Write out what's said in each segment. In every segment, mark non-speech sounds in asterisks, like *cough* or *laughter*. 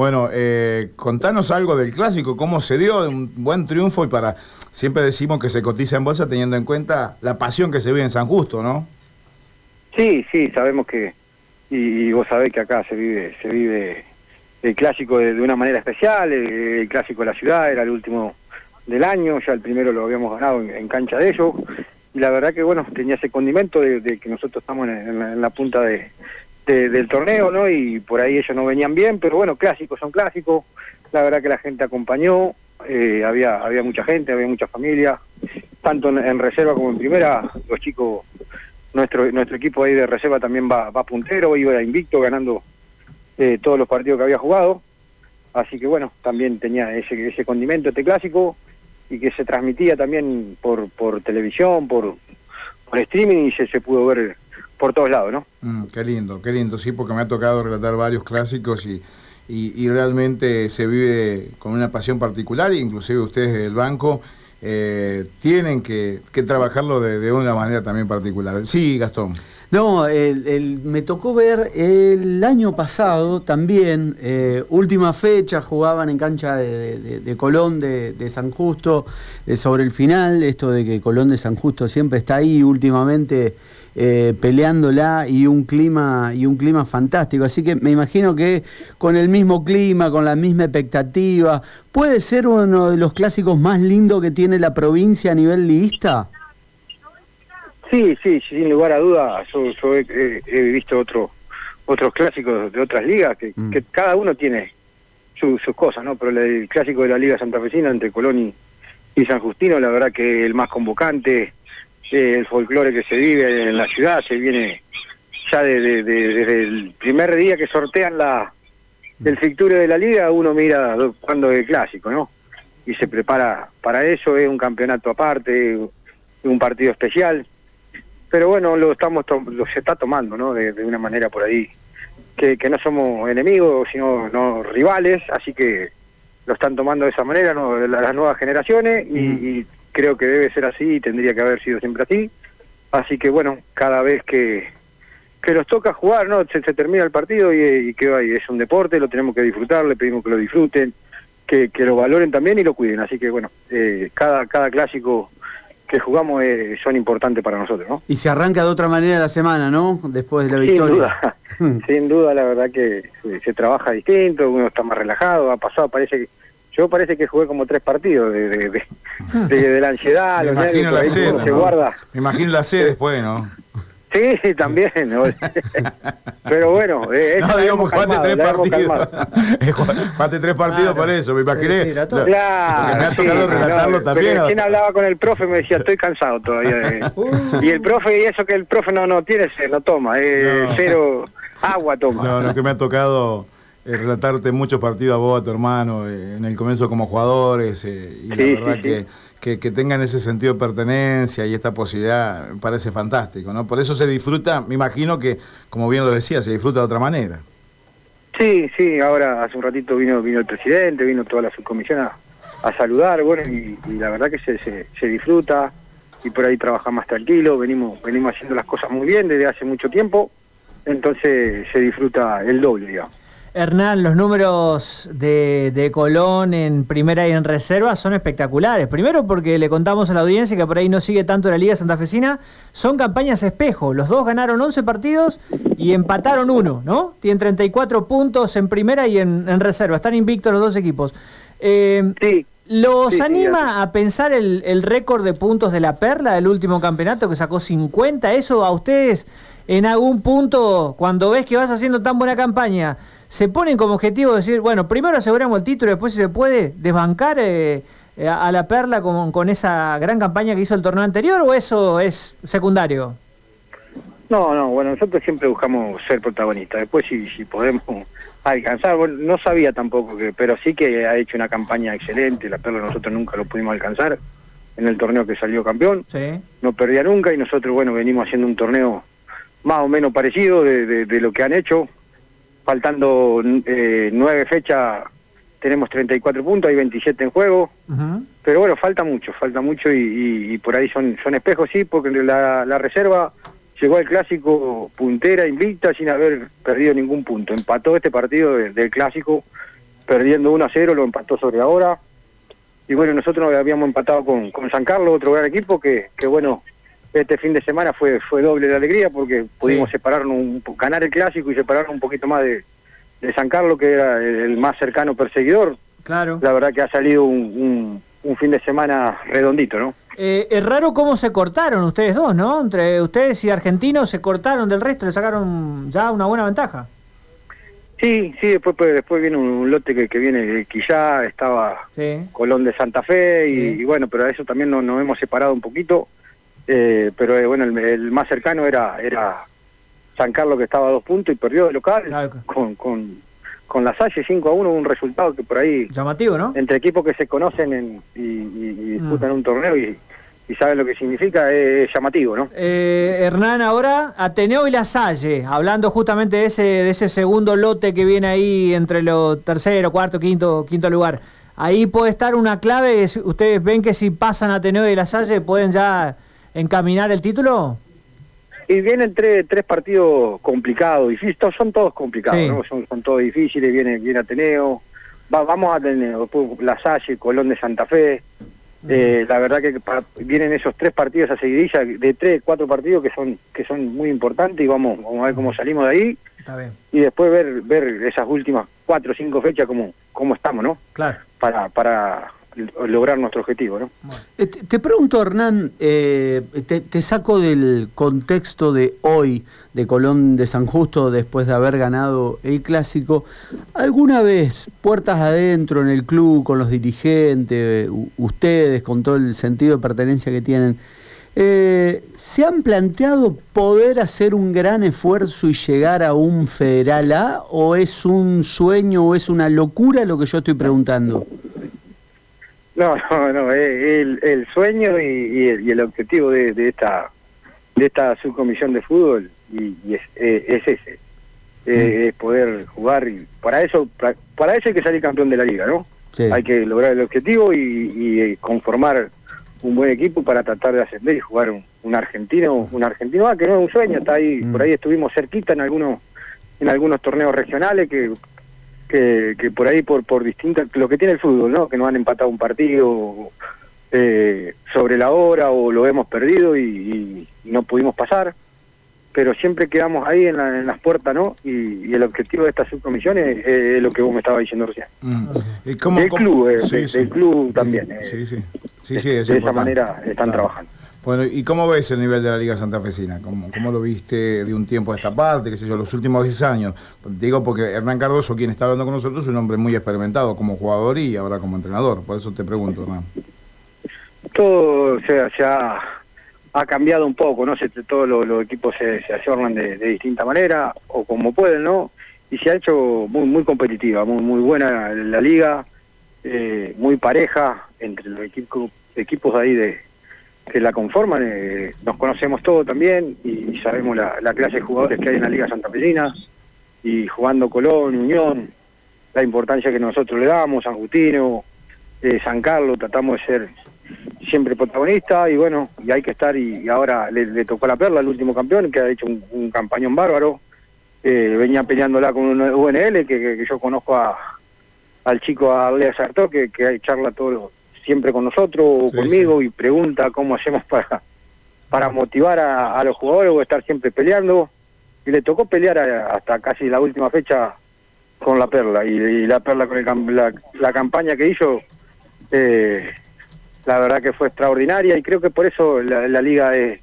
Bueno, eh, contanos algo del clásico, cómo se dio, un buen triunfo y para, siempre decimos que se cotiza en bolsa teniendo en cuenta la pasión que se vive en San Justo, ¿no? Sí, sí, sabemos que, y, vos sabés que acá se vive, se vive el clásico de, una manera especial, el, clásico de la ciudad, era el último del año, ya el primero lo habíamos ganado en, cancha de ellos, y la verdad que bueno, tenía ese condimento de, que nosotros estamos en, la, punta de, del torneo, ¿no? Y por ahí ellos no venían bien, pero bueno, clásicos son clásicos, la verdad que la gente acompañó, eh, había, había mucha gente, había mucha familia, tanto en, reserva como en primera, los chicos, nuestro, nuestro equipo ahí de reserva también va, va puntero, iba invicto ganando eh, todos los partidos que había jugado, así que bueno, también tenía ese, ese condimento, este clásico, y que se transmitía también por, por televisión, por, por streaming y se, se pudo ver por todos lados, ¿no? Mm, qué lindo, qué lindo, sí, porque me ha tocado relatar varios clásicos y, y, realmente se vive con una pasión particular, inclusive ustedes del banco eh, tienen que, que trabajarlo de, de, una manera también particular. Sí, Gastón. No, el, me tocó ver el año pasado también, eh, última fecha, jugaban en cancha de, Colón de, San Justo, eh, sobre el final, esto de que Colón de San Justo siempre está ahí últimamente eh, peleándola y un clima y un clima fantástico. Así que me imagino que con el mismo clima, con la misma expectativa, puede ser uno de los clásicos más lindos que tiene la provincia a nivel liguista. Sí, sí, sin lugar a dudas. Yo, he, visto otro, otros clásicos de otras ligas que, mm. cada uno tiene sus cosas, ¿no? Pero el clásico de la Liga Santa Fecina entre Colón y, San Justino, la verdad que el más convocante, el folclore que se vive en la ciudad, se viene ya desde el primer día que sortean la el ficture de la liga, uno mira cuándo es el clásico, ¿no? Y se prepara para eso, es un campeonato aparte, un partido especial pero bueno, lo estamos lo se está tomando, ¿no? De, una manera por ahí que, que, no somos enemigos, sino no rivales, así que lo están tomando de esa manera ¿no? las nuevas generaciones y, creo que debe ser así y tendría que haber sido siempre así. Así que bueno, cada vez que, que nos toca jugar, ¿no? Se, termina el partido y, que hay, es un deporte, lo tenemos que disfrutar, le pedimos que lo disfruten, que, que lo valoren también y lo cuiden. Así que bueno, eh, cada, cada clásico que jugamos eh, son importantes para nosotros, ¿no? Y se arranca de otra manera la semana, ¿no? Después de la victoria. Sin duda, *laughs* sin duda, la verdad que se, trabaja distinto, uno está más relajado, ha pasado, parece que yo parece que jugué como tres partidos de, de, la ansiedad, me imagino la sed, se guarda. Me imagino la sed después, ¿no? Sí, también. *laughs* Pero bueno, eh, no, digo, jugaste tres partidos. *laughs* jugaste tres partidos por eso, me imaginé. claro, me ha tocado relatarlo también. Recién hablaba con el profe me decía, estoy cansado todavía. *laughs* Uh. y el profe, y eso que el profe no, no tiene, se lo toma, eh, cero agua toma. No, no, que me ha tocado eh, relatarte muchos partidos a vos, a tu hermano, eh, en el comienzo como jugadores, y la verdad que que, tengan ese sentido de pertenencia y esta posibilidad me parece fantástico, ¿no? Por eso se disfruta, me imagino que, como bien lo decía, se disfruta de otra manera. Sí, sí, ahora hace un ratito vino vino el presidente, vino toda la subcomisión a, saludar, bueno, y, la verdad que se, se, se, disfruta y por ahí trabaja más tranquilo, venimos, venimos haciendo las cosas muy bien desde hace mucho tiempo, entonces se disfruta el doble, digamos. Hernán, los números de, Colón en primera y en reserva son espectaculares. Primero porque le contamos a la audiencia que por ahí no sigue tanto la Liga Santafesina, son campañas espejo. Los dos ganaron 11 partidos y empataron uno, ¿no? Tienen 34 puntos en primera y en, reserva. Están invictos los dos equipos. Eh, sí. ¿Los anima a pensar el, el récord de puntos de la Perla del último campeonato que sacó 50? ¿Eso a ustedes en algún punto, cuando ves que vas haciendo tan buena campaña, se ponen como objetivo decir, bueno, primero aseguramos el título, después si se puede desbancar eh, a la Perla con, con esa gran campaña que hizo el torneo anterior o eso es secundario? No, no, bueno, nosotros siempre buscamos ser protagonistas. Después si, si podemos alcanzar, bueno, no sabía tampoco que, pero sí que ha hecho una campaña excelente, la Perla nosotros nunca lo pudimos alcanzar en el torneo que salió campeón. Sí. No perdía nunca y nosotros, bueno, venimos haciendo un torneo más o menos parecido de, de lo que han hecho, faltando eh, nueve fechas tenemos 34 puntos, hay 27 en juego, pero bueno, falta mucho, falta mucho y, por ahí son, son espejos, sí, porque la, la reserva llegó al clásico puntera, invicta, sin haber perdido ningún punto. Empató este partido del clásico perdiendo 1 a 0, lo empató sobre ahora. Y bueno, nosotros habíamos empatado con, con San Carlos, otro gran equipo que, que bueno, este fin de semana fue fue doble de alegría porque pudimos separarnos, un, ganar el clásico y separarnos un poquito más de, de San Carlos, que era el, más cercano perseguidor. Claro. La verdad que ha salido un, un, fin de semana redondito, ¿no? Eh, es raro cómo se cortaron ustedes dos, ¿no? Entre ustedes y Argentinos se cortaron del resto, le sacaron ya una buena ventaja. Sí, sí, después pues, después viene un, lote que, que viene de Quillá, estaba Colón de Santa Fe y, bueno, pero a eso también nos, hemos separado un poquito, eh, pero eh, bueno, el, más cercano era era San Carlos que estaba a dos puntos y perdió de local con, con, con la Salle 5 a 1, un resultado que por ahí... Llamativo, ¿no? Entre equipos que se conocen y, disputan mm. un torneo y, y saben lo que significa, es, llamativo, ¿no? Eh, Hernán, ahora Ateneo y La Salle, hablando justamente de ese, de ese segundo lote que viene ahí entre los tercero, cuarto, quinto, quinto lugar. Ahí puede estar una clave, ustedes ven que si pasan Ateneo y La Salle pueden ya encaminar el título. Y vienen tres, tres partidos complicados, difíciles, son todos complicados, ¿no? Son, son todos difíciles, viene, viene Ateneo, vamos a Ateneo, La Salle, Colón de Santa Fe, eh, la verdad que vienen esos tres partidos a seguidilla, de tres, cuatro partidos que son que son muy importantes y vamos, vamos a ver cómo salimos de ahí. Y después ver ver esas últimas cuatro o cinco fechas cómo, cómo estamos, ¿no? Claro. Para, para lograr nuestro objetivo. ¿no? Eh, te, pregunto, Hernán, eh, te, saco del contexto de hoy de Colón de San Justo después de haber ganado el clásico. ¿Alguna vez, puertas adentro en el club, con los dirigentes, ustedes, con todo el sentido de pertenencia que tienen, eh, ¿se han planteado poder hacer un gran esfuerzo y llegar a un Federal A? ¿O es un sueño o es una locura lo que yo estoy preguntando? *laughs* No, no, no, el, el sueño y, el, objetivo de, esta de esta subcomisión de fútbol y, es, es, ese, mm. es poder jugar y para eso para, eso hay que salir campeón de la liga, ¿no? Hay que lograr el objetivo y, eh, conformar un buen equipo para tratar de ascender y jugar un, argentino, un argentino ah, que no es un sueño, está ahí, mm. por ahí estuvimos cerquita en algunos en algunos torneos regionales que que, por ahí, por, por distintas, lo que tiene el fútbol, ¿no? Que no han empatado un partido eh, sobre la hora o lo hemos perdido y, no pudimos pasar, pero siempre quedamos ahí en, las puertas, ¿no? Y, el objetivo de esta subcomisión es, lo que vos me estabas diciendo recién. Mm. ¿Y cómo, el club, eh, club también. Sí, sí. sí, sí de esa manera están trabajando. Bueno, ¿y cómo ves el nivel de la Liga Santafesina? ¿Cómo, ¿Cómo lo viste de un tiempo a esta parte, qué sé yo, los últimos 10 años? Digo porque Hernán Cardoso, quien está hablando con nosotros, es un hombre muy experimentado como jugador y ahora como entrenador. Por eso te pregunto, Hernán. Todo se, ha, ha, cambiado un poco, ¿no? Se, todos los, equipos se, se ayornan de, distinta manera o como pueden, ¿no? Y se ha hecho muy, muy competitiva, muy, muy buena la liga, eh, muy pareja entre los equipos, equipos ahí de que la conforman, eh, nos conocemos todos también y, sabemos la, clase de jugadores que hay en la Liga Santa Pedrina y jugando Colón, Unión, la importancia que nosotros le damos, San Justino, eh, San Carlos, tratamos de ser siempre protagonistas y bueno, y hay que estar y, ahora le, tocó la perla al último campeón que ha hecho un, campañón bárbaro, eh, venía peleándola con un UNL que, yo conozco a, al chico a Lea Sartó que, que charla todos los siempre con nosotros o conmigo y pregunta cómo hacemos para para motivar a, los jugadores o estar siempre peleando y le tocó pelear hasta casi la última fecha con la Perla y, la Perla con el, la, campaña que hizo eh, la verdad que fue extraordinaria y creo que por eso la, liga es,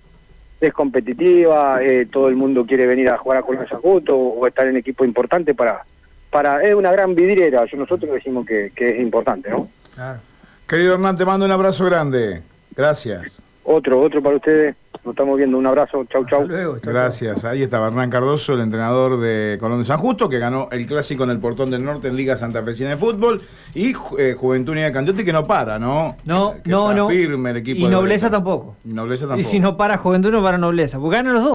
es competitiva, eh, todo el mundo quiere venir a jugar a Colón Sacuto o, o estar en equipo importante para para es una gran vidriera, nosotros decimos que, que es importante, ¿no? Claro. Querido Hernán, te mando un abrazo grande. Gracias. Otro, otro para ustedes. Nos estamos viendo. Un abrazo. Chau, chau. Gracias. Ahí estaba Hernán Cardoso, el entrenador de Colón de San Justo, que ganó el clásico en el Portón del Norte en Liga Santa Fecina de Fútbol. Y eh, Juventud Unida de que no para, ¿no? No, no, no. firme el equipo. Y Nobleza tampoco. Nobleza tampoco. Y si no para Juventud, no para Nobleza. Porque ganan los dos.